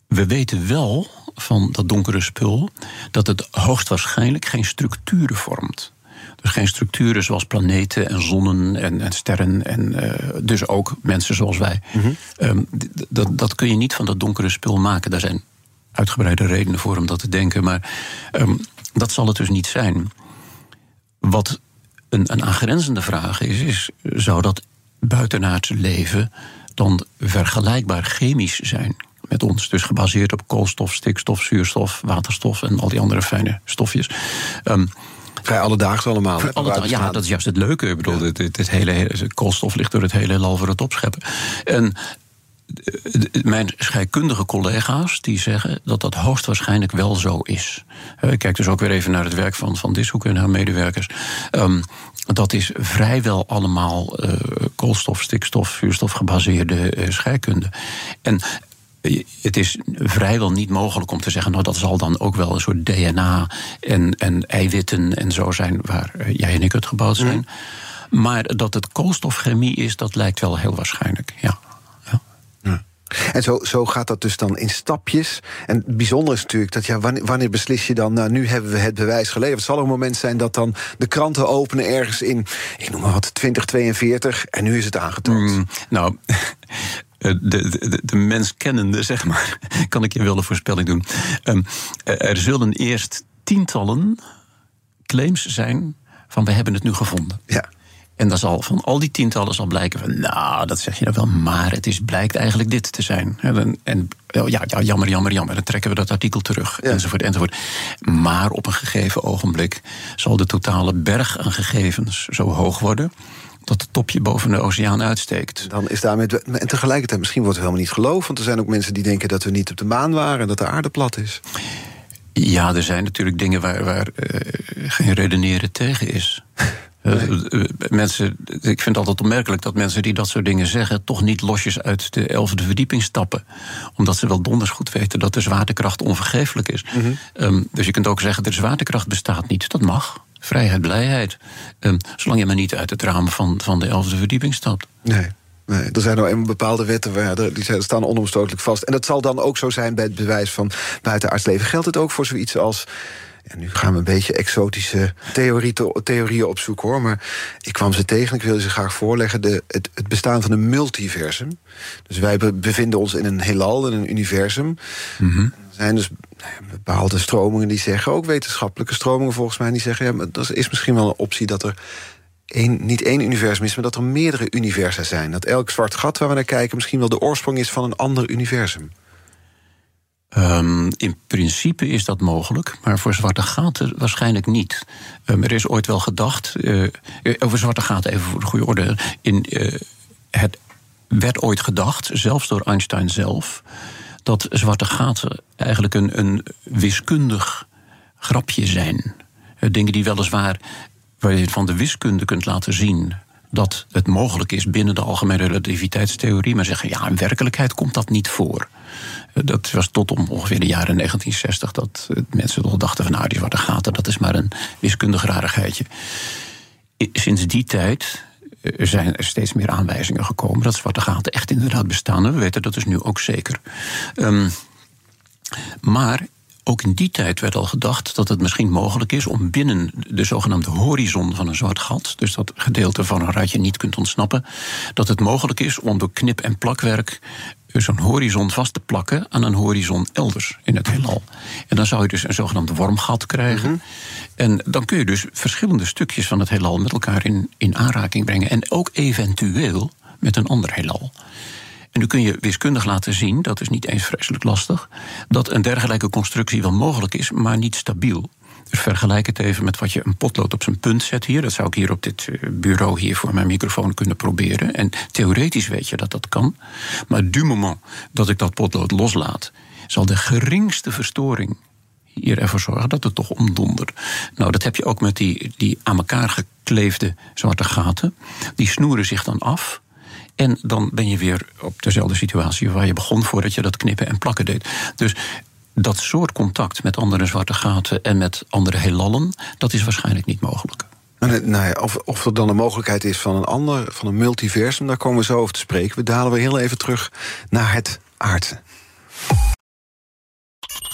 we weten wel van dat donkere spul dat het hoogstwaarschijnlijk geen structuren vormt. Dus geen structuren zoals planeten en zonnen en, en sterren. En uh, dus ook mensen zoals wij. Mm -hmm. um, dat, dat kun je niet van dat donkere spul maken. Daar zijn uitgebreide redenen voor om dat te denken. Maar um, dat zal het dus niet zijn. Wat een, een aangrenzende vraag is, is: zou dat buitenaardse leven dan vergelijkbaar chemisch zijn? met ons. Dus gebaseerd op koolstof, stikstof, zuurstof, waterstof en al die andere fijne stofjes. Um, Vrij alledaags allemaal. Ja, dat is juist het leuke. Ik bedoel, ja. dit, dit hele, koolstof ligt door het hele heelal voor het opscheppen. En mijn scheikundige collega's die zeggen dat dat hoogstwaarschijnlijk wel zo is. Ik kijk dus ook weer even naar het werk van Van Dishoek en haar medewerkers. Um, dat is vrijwel allemaal uh, koolstof, stikstof, vuurstof gebaseerde uh, scheikunde. En het is vrijwel niet mogelijk om te zeggen, nou dat zal dan ook wel een soort DNA en, en eiwitten en zo zijn waar eh, jij en ik het gebouwd zijn. Mm. Maar dat het koolstofchemie is, dat lijkt wel heel waarschijnlijk. Ja. En zo, zo gaat dat dus dan in stapjes. En het bijzondere is natuurlijk dat ja, wanneer, wanneer beslis je dan, nou nu hebben we het bewijs geleverd. Het zal een moment zijn dat dan de kranten openen ergens in, ik noem maar wat, 2042 en nu is het aangetoond. Mm, nou, de, de, de, mens kennende, zeg maar, kan ik je wel een voorspelling doen. Um, er zullen eerst tientallen claims zijn van we hebben het nu gevonden. Ja. En dan zal van al die tientallen zal blijken van, nou, dat zeg je nou wel, maar het is, blijkt eigenlijk dit te zijn. En, en ja, ja, jammer, jammer, jammer. Dan trekken we dat artikel terug, ja. enzovoort, enzovoort. Maar op een gegeven ogenblik zal de totale berg aan gegevens zo hoog worden dat het topje boven de oceaan uitsteekt. Dan is daarmee. En tegelijkertijd, misschien wordt het helemaal niet geloofd. Want er zijn ook mensen die denken dat we niet op de maan waren en dat de aarde plat is. Ja, er zijn natuurlijk dingen waar, waar uh, geen redeneren tegen is. Nee. mensen, ik vind het altijd opmerkelijk dat mensen die dat soort dingen zeggen, toch niet losjes uit de elfde verdieping stappen. Omdat ze wel donders goed weten dat de zwaartekracht onvergeeflijk is. Mm -hmm. um, dus je kunt ook zeggen, de zwaartekracht bestaat niet. Dat mag. Vrijheid, blijheid. Um, zolang je maar niet uit het raam van, van de elfde verdieping stapt. Nee. Nee, er zijn nou eenmaal bepaalde wetten waar, die staan onomstotelijk vast. En dat zal dan ook zo zijn bij het bewijs van buitenaardsleven. Geldt het ook voor zoiets als nu gaan we een beetje exotische theorie theorieën opzoeken hoor. Maar ik kwam ze tegen, ik wil ze graag voorleggen. De, het, het, bestaan van een multiversum. Dus wij bevinden ons in een heelal, in een universum. Mm -hmm. Er zijn dus bepaalde stromingen die zeggen, ook wetenschappelijke stromingen volgens mij, die zeggen: ja, maar dat is misschien wel een optie dat er. Een, niet één universum is, maar dat er meerdere universa zijn. Dat elk zwart gat waar we naar kijken misschien wel de oorsprong is van een ander universum. Um, in principe is dat mogelijk, maar voor zwarte gaten waarschijnlijk niet. Um, er is ooit wel gedacht, uh, over zwarte gaten even voor de goede orde. In, uh, het werd ooit gedacht, zelfs door Einstein zelf, dat zwarte gaten eigenlijk een, een wiskundig grapje zijn. Eh, dingen die weliswaar, van de wiskunde kunt laten zien dat het mogelijk is binnen de algemene relativiteitstheorie, maar zeggen ja, in werkelijkheid komt dat niet voor. Dat was tot om ongeveer de jaren 1960 dat eh, mensen toch dachten van nou, die zwarte gaten, dat is maar een wiskundig rarigheidje. Sinds die tijd eh, zijn er steeds meer aanwijzingen gekomen dat zwarte gaten echt inderdaad bestaan. En we weten dat dus nu ook zeker. Ehm, maar ook in die tijd werd al gedacht dat het misschien mogelijk is om binnen de zogenaamde horizon van een zwart gat, dus dat gedeelte van een ruitje niet kunt ontsnappen, dat het mogelijk is om door knip- en plakwerk zo'n horizon vast te plakken aan een horizon elders in het heelal. En dan zou je dus een zogenaamd wormgat krijgen. En dan kun je dus verschillende stukjes van het heelal met elkaar in, in aanraking brengen. En ook eventueel met een ander heelal. En nu kun je wiskundig laten zien, dat is niet eens vreselijk lastig, dat een dergelijke constructie wel mogelijk is, maar niet stabiel. Dus vergelijk het even met wat je een potlood op zijn punt zet hier. Dat zou ik hier op dit eh, bureau hier voor mijn microfoon kunnen proberen. En theoretisch weet je dat dat kan. Maar du moment dat ik dat potlood loslaat, zal de geringste verstoring hier ervoor zorgen dat het toch omdondert. Nou, dat heb je ook met die, die aan elkaar gekleefde zwarte gaten. Die snoeren zich dan af. En dan ben je weer op dezelfde situatie waar je begon voordat je dat knippen en plakken deed. Dus dat soort contact met andere zwarte gaten en met andere heelallen, dat is waarschijnlijk niet mogelijk. Nou ja, of, of er dan een mogelijkheid is van een ander, van een multiversum, daar komen we zo over te spreken. We dalen weer heel even terug naar het aardse.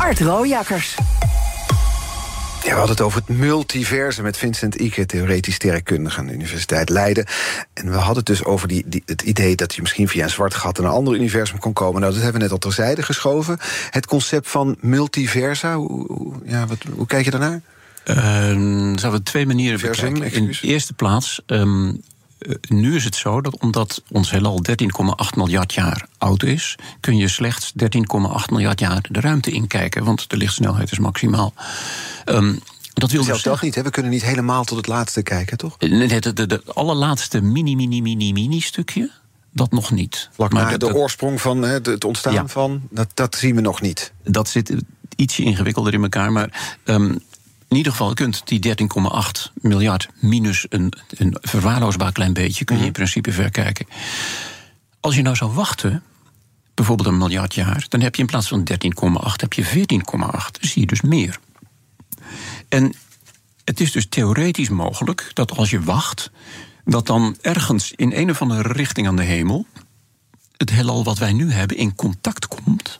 Art Rojakkers. Ja, we hadden het over het multiversum met Vincent Ike, theoretisch sterrenkundige aan de Universiteit Leiden. En we hadden het dus over die, die, het idee dat je misschien via een zwart gat in een ander universum kon komen. Nou, dat hebben we net al terzijde geschoven. Het concept van multiversa, hoe, hoe- ja, wat, hoe kijk je daarnaar? Ehm zouden we twee manieren Versum, bekijken. In de eerste plaats, ehm, eh, nu is het zo dat omdat ons heelal 13,8 miljard jaar oud is, kun je slechts 13,8 miljard jaar de ruimte inkijken, want de lichtsnelheid is maximaal. Ehm, dat wil dus Zelfs dat zeggen- niet, hè? we kunnen niet helemaal tot het laatste kijken, toch? Het de, de, allerlaatste mini, mini, mini, mini stukje, dat nog niet. Vlak Maar de oorsprong van het ontstaan Ja. van, dat, dat zien we nog niet. dat zit ietsje ingewikkelder in elkaar. Maar ehm, in ieder geval, kunt die 13,8 miljard minus een, een verwaarloosbaar klein beetje, kun je in principe verkijken. Als je nou zou wachten, bijvoorbeeld een miljard jaar, dan heb je in plaats van 13,8 heb je 14,8. Dan zie je dus meer. En het is dus theoretisch mogelijk dat als je wacht, dat dan ergens in een of andere richting aan de hemel het heelal wat wij nu hebben in contact komt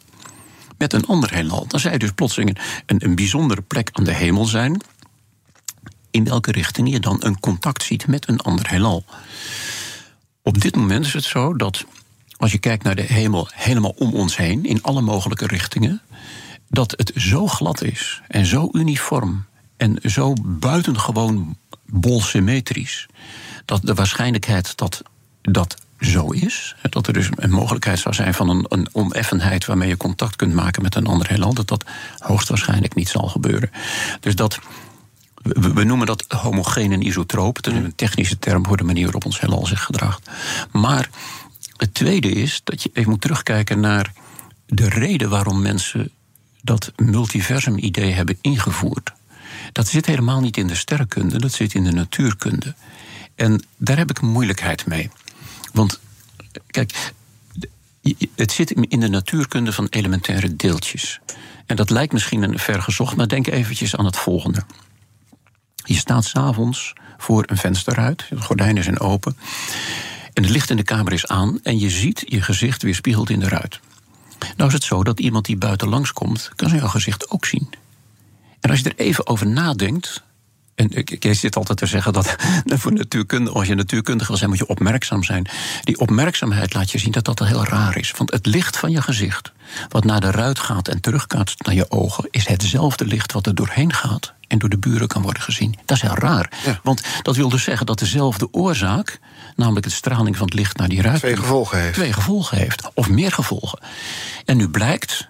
met een ander heelal. Dan zou je dus plotseling een, een bijzondere plek aan de hemel zijn. In welke richting je dan een contact ziet met een ander heelal. Op dit moment is het zo dat als je kijkt naar de hemel helemaal om ons heen, in alle mogelijke richtingen, dat het zo glad is en zo uniform en zo buitengewoon bolsymmetrisch, dat de waarschijnlijkheid dat dat zo is, dat er dus een mogelijkheid zou zijn van een, een oneffenheid waarmee je contact kunt maken met een ander heelal, dat dat hoogstwaarschijnlijk niet zal gebeuren. Dus dat. We, noemen dat homogeen en isotroop. Het is een technische term voor de manier waarop ons heelal zich gedraagt. Maar het tweede is dat je even moet terugkijken naar de reden waarom mensen dat multiversum-idee hebben ingevoerd. Dat zit helemaal niet in de sterrenkunde, dat zit in de natuurkunde. En daar heb ik moeilijkheid mee. Want, kijk, het zit in de natuurkunde van elementaire deeltjes. En dat lijkt misschien een vergezocht, maar denk eventjes aan het volgende. Je staat s'avonds voor een vensterruit, de gordijnen zijn open. En het licht in de kamer is aan en je ziet je gezicht weerspiegeld in de ruit. Nou is het zo dat iemand die buiten langskomt, kan zijn gezicht ook zien. En als je er even over nadenkt, En ik, ik zit altijd te zeggen dat voor natuurkunde, als je natuurkundig wil zijn, moet je opmerkzaam zijn. Die opmerkzaamheid laat je zien dat dat heel raar is. Want het licht van je gezicht, wat naar de ruit gaat en terugkaatst naar je ogen, is hetzelfde licht wat er doorheen gaat en door de buren kan worden gezien. Dat is heel raar. Want dat wil dus zeggen dat dezelfde oorzaak, namelijk de straling van het licht naar die ruit, Twee gevolgen heeft. twee gevolgen heeft, of meer gevolgen. En nu blijkt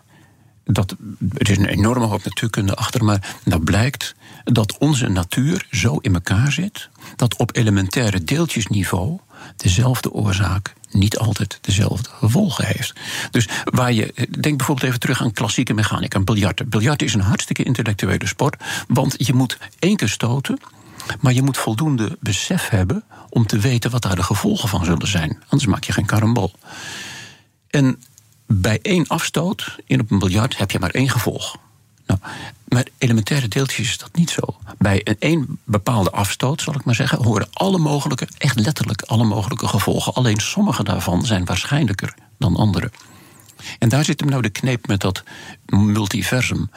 dat er is een enorme hoop natuurkunde achter, maar nou blijkt dat onze natuur zo in elkaar zit dat op elementaire deeltjesniveau dezelfde oorzaak niet altijd dezelfde gevolgen heeft. Dus waar je, denk bijvoorbeeld even terug aan klassieke mechanica, aan biljarten. Biljarten is een hartstikke intellectuele sport, want je moet één keer stoten, maar je moet voldoende besef hebben om te weten wat daar de gevolgen van zullen zijn. Anders maak je geen karambol. En bij één afstoot in op een biljart heb je maar één gevolg. Nou, maar elementaire deeltjes is dat niet zo. Bij een één bepaalde afstoot, zal ik maar zeggen, horen alle mogelijke, echt letterlijk alle mogelijke gevolgen. Alleen sommige daarvan zijn waarschijnlijker dan andere. En daar zit hem nou de kneep met dat multiversum.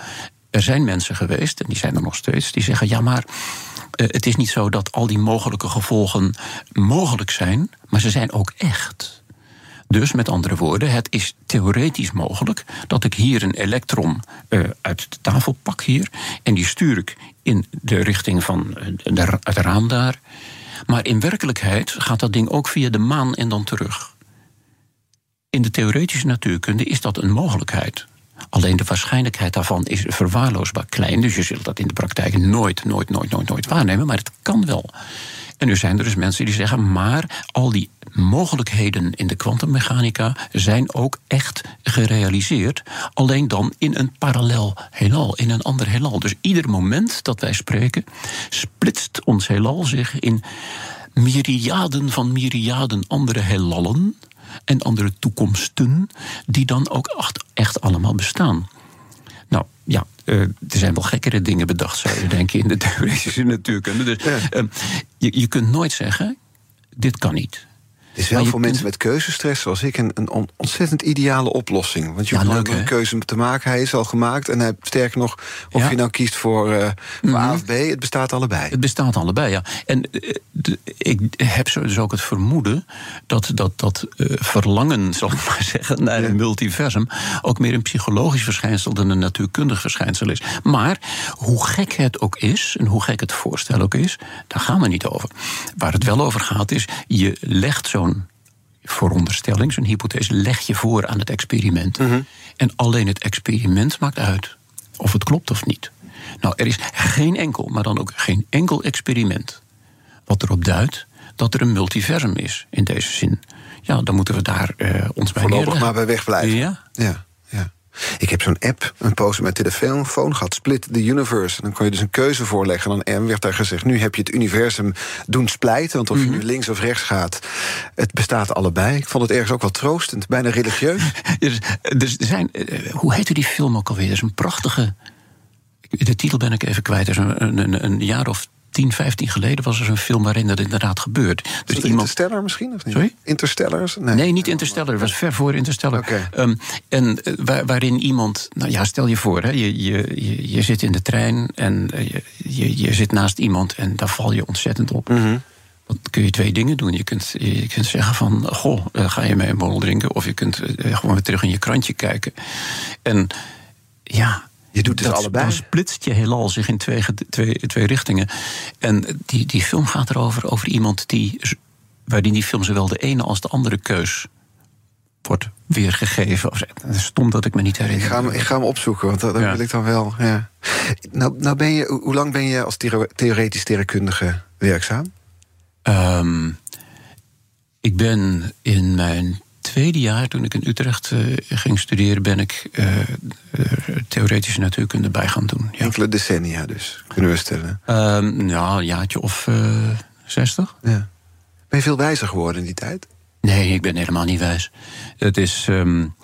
Er zijn mensen geweest, en die zijn er nog steeds, die zeggen: ja, maar eh, het is niet zo dat al die mogelijke gevolgen mogelijk zijn, maar ze zijn ook echt. Dus met andere woorden, het is theoretisch mogelijk dat ik hier een elektron uh, uit de tafel pak hier en die stuur ik in de richting van uh, de, het raam daar. Maar in werkelijkheid gaat dat ding ook via de maan en dan terug. In de theoretische natuurkunde is dat een mogelijkheid. Alleen de waarschijnlijkheid daarvan is verwaarloosbaar klein. Dus je zult dat in de praktijk nooit, nooit, nooit, nooit, nooit waarnemen. Maar het kan wel. En nu zijn er dus mensen die zeggen, maar al die mogelijkheden in de kwantummechanica zijn ook echt gerealiseerd. Alleen dan in een parallel heelal, in een ander heelal. Dus ieder moment dat wij spreken, splitst ons heelal zich in myriaden van myriaden andere heelallen en andere toekomsten, die dan ook echt allemaal bestaan. Nou ja, uh, er zijn wel gekkere dingen bedacht, zou je denken, in de theoretische natuurkunde. Dus ja. uh, je, je kunt nooit zeggen: dit kan niet. Het is wel voor mensen met keuzestress zoals ik een, een ontzettend ideale oplossing. Want je ja, hoeft een keuze te maken. Hij is al gemaakt. En hij, sterker nog, of ja. je nou kiest voor, uh, voor mm -hmm. A of B, het bestaat allebei. Het bestaat allebei, ja. En uh, de, ik heb zo dus ook het vermoeden dat dat, dat uh, verlangen, zal ik maar zeggen, naar ja. een multiversum ook meer een psychologisch verschijnsel dan een natuurkundig verschijnsel is. Maar hoe gek het ook is, en hoe gek het voorstel ook is, daar gaan we niet over. Waar het wel over gaat is, je legt zo zo'n veronderstelling, zo'n hypothese, leg je voor aan het experiment. Mm -hmm. En alleen het experiment maakt uit of het klopt of niet. Nou, er is geen enkel, maar dan ook geen enkel experiment wat erop duidt dat er een multiversum is in deze zin. Ja, dan moeten we daar uh, ons bij Voorlopig maar bij wegblijven. Ja. ja. Ik heb zo'n app, een post met mijn telefoon gehad, Split the Universe. En dan kon je dus een keuze voorleggen. En dan werd daar gezegd, nu heb je het universum doen splijten. Want of je nu links of rechts gaat, het bestaat allebei. Ik vond het ergens ook wel troostend, bijna religieus. dus, dus er zijn, hoe heette die film ook alweer? Dat is een prachtige... De titel ben ik even kwijt. Er is een, een, een jaar of 10, 15 geleden was er een film waarin dat inderdaad gebeurt. Dus iemand... Interstellar misschien? Of niet? Sorry? Interstellars? Nee, nee niet Interstellar. Het was ver voor Interstellar. Okay. Um, en waar, waarin iemand... Nou ja, stel je voor, hè, je, je, je, je zit in de trein... en je, je, je zit naast iemand en daar val je ontzettend op. Mm -hmm. Dan kun je twee dingen doen. Je kunt, je kunt zeggen van, goh, ga je mee een borrel drinken... of je kunt gewoon weer terug in je krantje kijken. En ja, je doet het dat, allebei. Dan splitst je heelal zich in twee, twee, twee richtingen. En die, die film gaat erover over iemand die, waarin die film zowel de ene als de andere keus wordt weergegeven. Is stom dat ik me niet herinner. Ik ga hem, ik ga hem opzoeken, want dat, dat ja. wil ik dan wel. Ja. Nou, nou ben je, hoe lang ben je als theoretisch sterrenkundige werkzaam? Um, ik ben in mijn tweede jaar, toen ik in Utrecht uh, ging studeren, ben ik uh, theoretische natuurkunde bij gaan doen. Ja. Enkele decennia dus, kunnen we stellen. Um, ja, een jaartje of zestig. Ja. Ben je veel wijzer geworden in die tijd? Nee, ik ben helemaal niet wijs. Het is, um,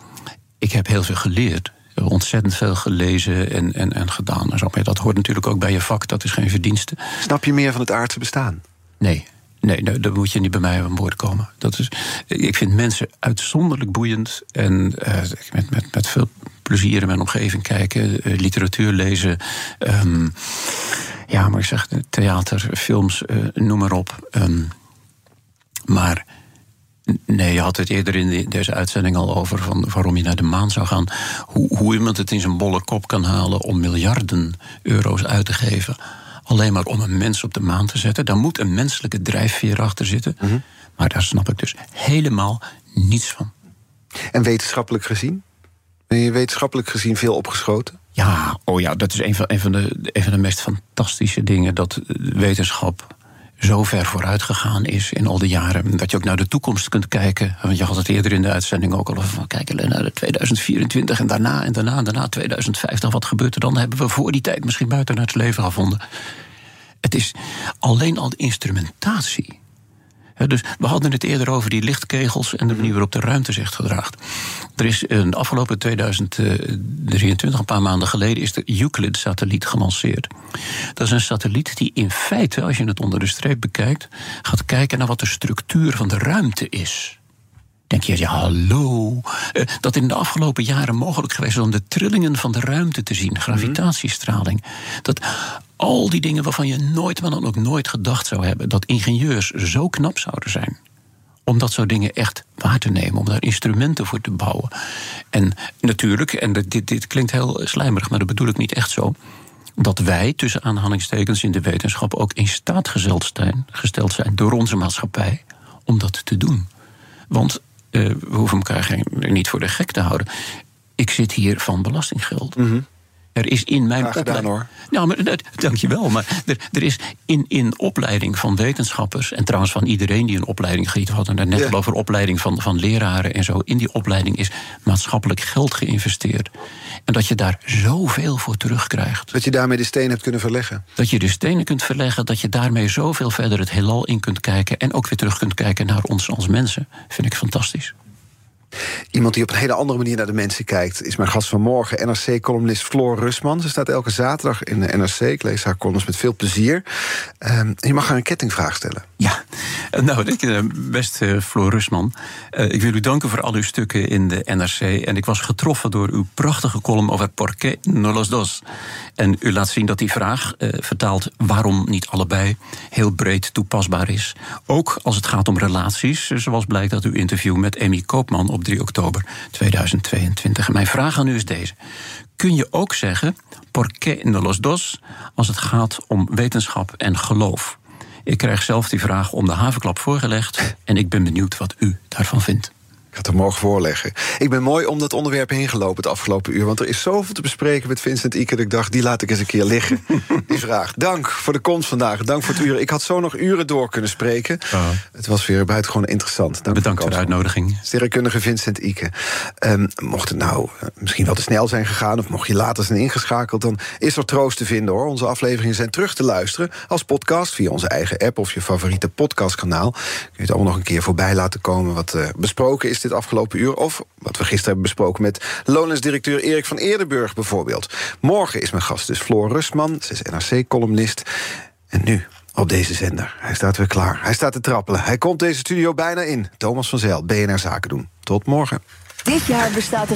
ik heb heel veel geleerd. Ontzettend veel gelezen en, en, en gedaan. Dat hoort natuurlijk ook bij je vak, dat is geen verdienste. Snap je meer van het aardse bestaan? Nee, Nee, nou, dan moet je niet bij mij aan boord komen. Dat is, ik vind mensen uitzonderlijk boeiend. En uh, met, met, met veel plezier in mijn omgeving kijken, uh, literatuur lezen. Um, Ja, maar ik zeg theater, films, uh, noem maar op. Um, maar Nee, je had het eerder in deze uitzending al over van waarom je naar de maan zou gaan. Hoe, hoe iemand het in zijn bolle kop kan halen om miljarden euro's uit te geven. Alleen maar om een mens op de maan te zetten. Daar moet een menselijke drijfveer achter zitten. Mhm. Maar daar snap ik dus helemaal niets van. En wetenschappelijk gezien? Ben je wetenschappelijk gezien veel opgeschoten? Ja, oh ja, dat is een van, een van, de, een van de meest fantastische dingen. Dat wetenschap zo ver vooruit gegaan is in al die jaren. Dat je ook naar de toekomst kunt kijken. Want je had het eerder in de uitzending ook al over van kijken naar de 2024 en daarna en daarna en daarna 2050. Wat gebeurt er dan? Hebben we voor die tijd misschien buiten het leven gevonden? Het is alleen al de instrumentatie dus we hadden het eerder over die lichtkegels en de manier waarop de ruimte zich gedraagt. Er is een afgelopen 2023, een paar maanden geleden, is de Euclid-satelliet gelanceerd. Dat is een satelliet die in feite, als je het onder de streep bekijkt, gaat kijken naar wat de structuur van de ruimte is denk je, ja, hallo. Uh, dat in de afgelopen jaren mogelijk geweest is om de trillingen van de ruimte te zien, gravitatiestraling. Dat al die dingen waarvan je nooit, maar dan ook nooit gedacht zou hebben, dat ingenieurs zo knap zouden zijn. Om dat soort dingen echt waar te nemen, om daar instrumenten voor te bouwen. En natuurlijk, en dit, dit klinkt heel slijmerig, maar dat bedoel ik niet echt zo dat wij, tussen aanhalingstekens in de wetenschap, ook in staat gesteld zijn, gesteld zijn door onze maatschappij om dat te doen. Want uh, we hoeven elkaar niet voor de gek te houden. Ik zit hier van belastinggeld. Mm er is in mijn opleiding. hoor. Nou, maar, dat, dankjewel. Maar er, er is in, in opleiding van wetenschappers. en trouwens van iedereen die een opleiding giet. we hadden het net al over opleiding van, van leraren en zo. In die opleiding is maatschappelijk geld geïnvesteerd. En dat je daar zoveel voor terugkrijgt. Dat je daarmee de stenen hebt kunnen verleggen. Dat je de stenen kunt verleggen. Dat je daarmee zoveel verder het heelal in kunt kijken. en ook weer terug kunt kijken naar ons als mensen. Vind ik fantastisch. Iemand die op een hele andere manier naar de mensen kijkt... is mijn gast van morgen, NRC-columnist Floor Rusman. Ze staat elke zaterdag in de NRC. Ik lees haar columns met veel plezier. Uh, je mag haar een kettingvraag stellen. Ja, eh, nou, eh, best uh, Floor Rusman. Ik wil u danken voor al uw stukken in de NRC. En ik was getroffen door uw prachtige column over por qué no los dos. En u laat zien dat die vraag, uh, vertaald waarom niet allebei, heel breed toepasbaar is. Ook als het gaat om relaties, zoals blijkt uit uw interview met Amy Koopman op 3 oktober 2022. En mijn vraag aan u is deze. Kun je ook zeggen, por qué no los dos, als het gaat om wetenschap en geloof? Ik krijg zelf die vraag om de havenklap voorgelegd en ik ben benieuwd wat u daarvan vindt. Ik had hem mogen voorleggen. Ik ben mooi om dat onderwerp heen gelopen het afgelopen uur. Want er is zoveel te bespreken met Vincent Ike. Dat ik dacht, die laat ik eens een keer liggen. die vraag. Dank voor de komst vandaag. Dank voor het uur. Ik had zo nog uren door kunnen spreken. Oh. Het was weer buitengewoon interessant. Dank Bedankt voor de uitnodiging. Sterrenkundige Vincent Ike. Um, mocht het nou uh, misschien wel te snel zijn gegaan... of mocht je later zijn ingeschakeld... dan is er troost te vinden, hoor. Onze afleveringen zijn terug te luisteren... als podcast via onze eigen app of je favoriete podcastkanaal. Kun je het allemaal nog een keer voorbij laten komen... wat uh, besproken is dit afgelopen uur. Of wat we gisteren hebben besproken met loondirecteur Erik van Eerdenburg bijvoorbeeld. Morgen is mijn gast dus Floor Rustman. Ze is NRC-columnist. En nu op deze zender. Hij staat weer klaar. Hij staat te trappelen. Hij komt deze studio bijna in. Thomas van Zijl, BNR Zaken doen. Tot morgen. Dit jaar bestaat de